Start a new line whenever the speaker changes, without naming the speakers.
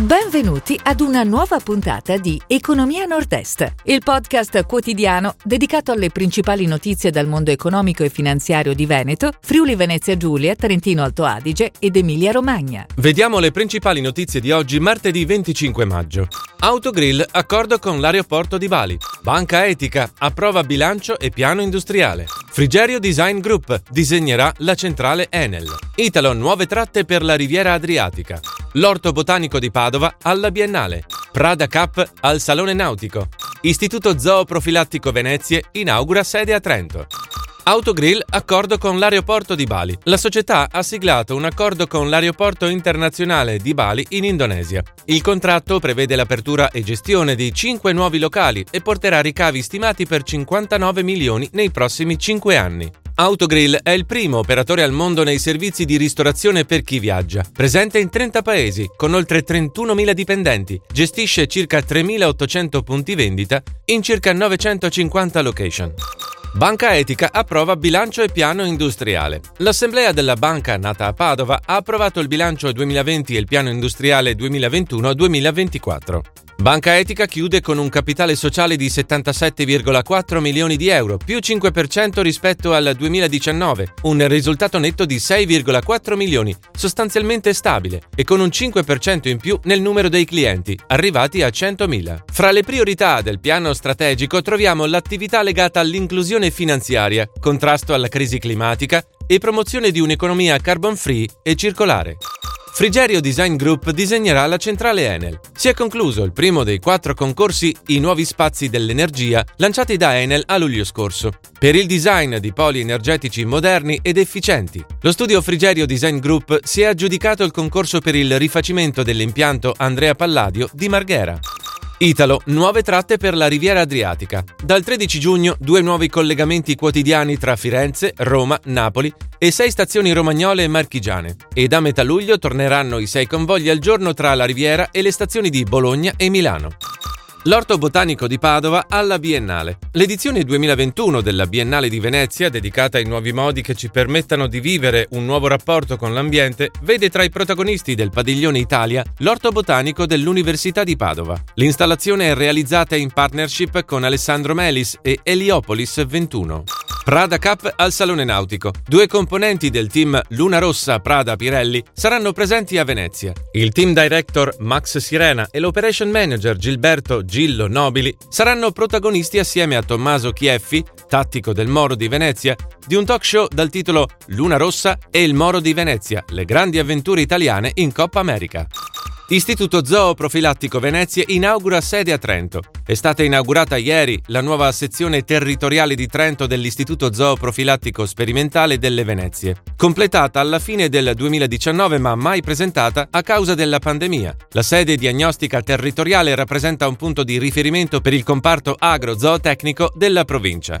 Benvenuti ad una nuova puntata di Economia Nord-Est, il podcast quotidiano dedicato alle principali notizie dal mondo economico e finanziario di Veneto, Friuli Venezia Giulia, Trentino Alto Adige ed Emilia Romagna.
Vediamo le principali notizie di oggi, martedì 25 maggio. Autogrill, accordo con l'aeroporto di Bali. Banca Etica, approva bilancio e piano industriale. Frigerio Design Group, disegnerà la centrale Enel. Italo, nuove tratte per la Riviera Adriatica. L'Orto Botanico di Padova alla Biennale. Prada Cup al Salone Nautico. Istituto Zooprofilattico Venezie inaugura sede a Trento. Autogrill accordo con l'aeroporto di Bali. La società ha siglato un accordo con l'aeroporto internazionale di Bali in Indonesia. Il contratto prevede l'apertura e gestione di 5 nuovi locali e porterà ricavi stimati per 59 milioni nei prossimi 5 anni. Autogrill è il primo operatore al mondo nei servizi di ristorazione per chi viaggia. Presente in 30 paesi, con oltre 31.000 dipendenti, gestisce circa 3.800 punti vendita in circa 950 location. Banca Etica approva bilancio e piano industriale. L'assemblea della banca nata a Padova ha approvato il bilancio 2020 e il piano industriale 2021-2024. Banca Etica chiude con un capitale sociale di 77,4 milioni di euro, più 5% rispetto al 2019, un risultato netto di 6,4 milioni, sostanzialmente stabile, e con un 5% in più nel numero dei clienti, arrivati a 100.000. Fra le priorità del piano strategico troviamo l'attività legata all'inclusione finanziaria, contrasto alla crisi climatica e promozione di un'economia carbon free e circolare. Frigerio Design Group disegnerà la centrale Enel. Si è concluso il primo dei quattro concorsi I nuovi spazi dell'energia lanciati da Enel a luglio scorso, per il design di poli energetici moderni ed efficienti. Lo studio Frigerio Design Group si è aggiudicato il concorso per il rifacimento dell'impianto Andrea Palladio di Marghera. Italo, nuove tratte per la Riviera Adriatica. Dal 13 giugno due nuovi collegamenti quotidiani tra Firenze, Roma, Napoli e sei stazioni romagnole e marchigiane. E da metà luglio torneranno i sei convogli al giorno tra la Riviera e le stazioni di Bologna e Milano. L'Orto Botanico di Padova alla Biennale. L'edizione 2021 della Biennale di Venezia, dedicata ai nuovi modi che ci permettano di vivere un nuovo rapporto con l'ambiente, vede tra i protagonisti del Padiglione Italia l'Orto Botanico dell'Università di Padova. L'installazione è realizzata in partnership con Alessandro Melis e Heliopolis 21. Prada Cup al Salone Nautico. Due componenti del team Luna Rossa Prada Pirelli saranno presenti a Venezia. Il team director Max Sirena e l'operation manager Gilberto Gillo Nobili saranno protagonisti assieme a Tommaso Chieffi, tattico del Moro di Venezia, di un talk show dal titolo Luna Rossa e il Moro di Venezia, le grandi avventure italiane in Coppa America. Istituto Zooprofilattico Venezia inaugura sede a Trento. È stata inaugurata ieri la nuova sezione territoriale di Trento dell'Istituto Zooprofilattico Sperimentale delle Venezie, completata alla fine del 2019 ma mai presentata a causa della pandemia. La sede diagnostica territoriale rappresenta un punto di riferimento per il comparto agro-zootecnico della provincia.